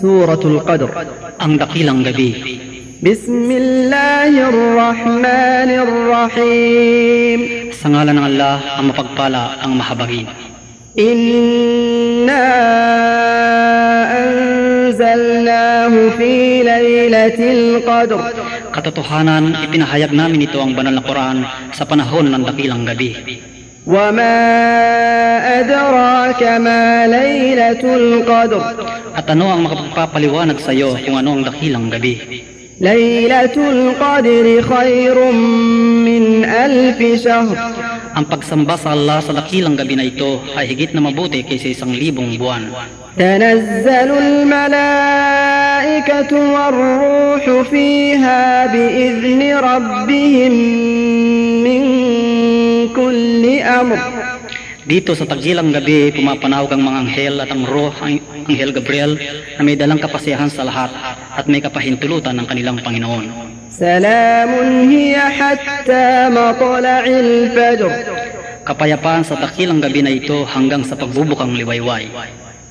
سورة القدر. أم دقيلا جبي بسم الله الرحمن الرحيم. سنالا الله أم فقبالا أم محبين إنا أنزلناه في ليلة القدر. Katotohanan ipinahayag namin ito ang banal na Quran sa panahon ng وما أدراك ما ليلة القدر. At ano ang makapagpapaliwanag sa iyo kung ano ang dakilang gabi? Laylatul Qadri khairum min alfi shahr. Ang pagsamba sa Allah sa dakilang gabi na ito ay higit na mabuti kaysa isang libong buwan. Tanazzalul malaikatu warruhu fiha biizni rabbihim min kulli amr. Dito sa tagilang gabi, pumapanawag ang mga anghel at ang roh, ang anghel Gabriel, na may dalang kapasiyahan sa lahat at may kapahintulutan ng kanilang Panginoon. Salamun hiya hatta matla'il fajr. Kapayapaan sa takilang gabi na ito hanggang sa pagbubukang liwayway.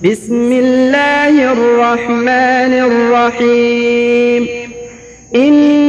Bismillahirrahmanirrahim. Inna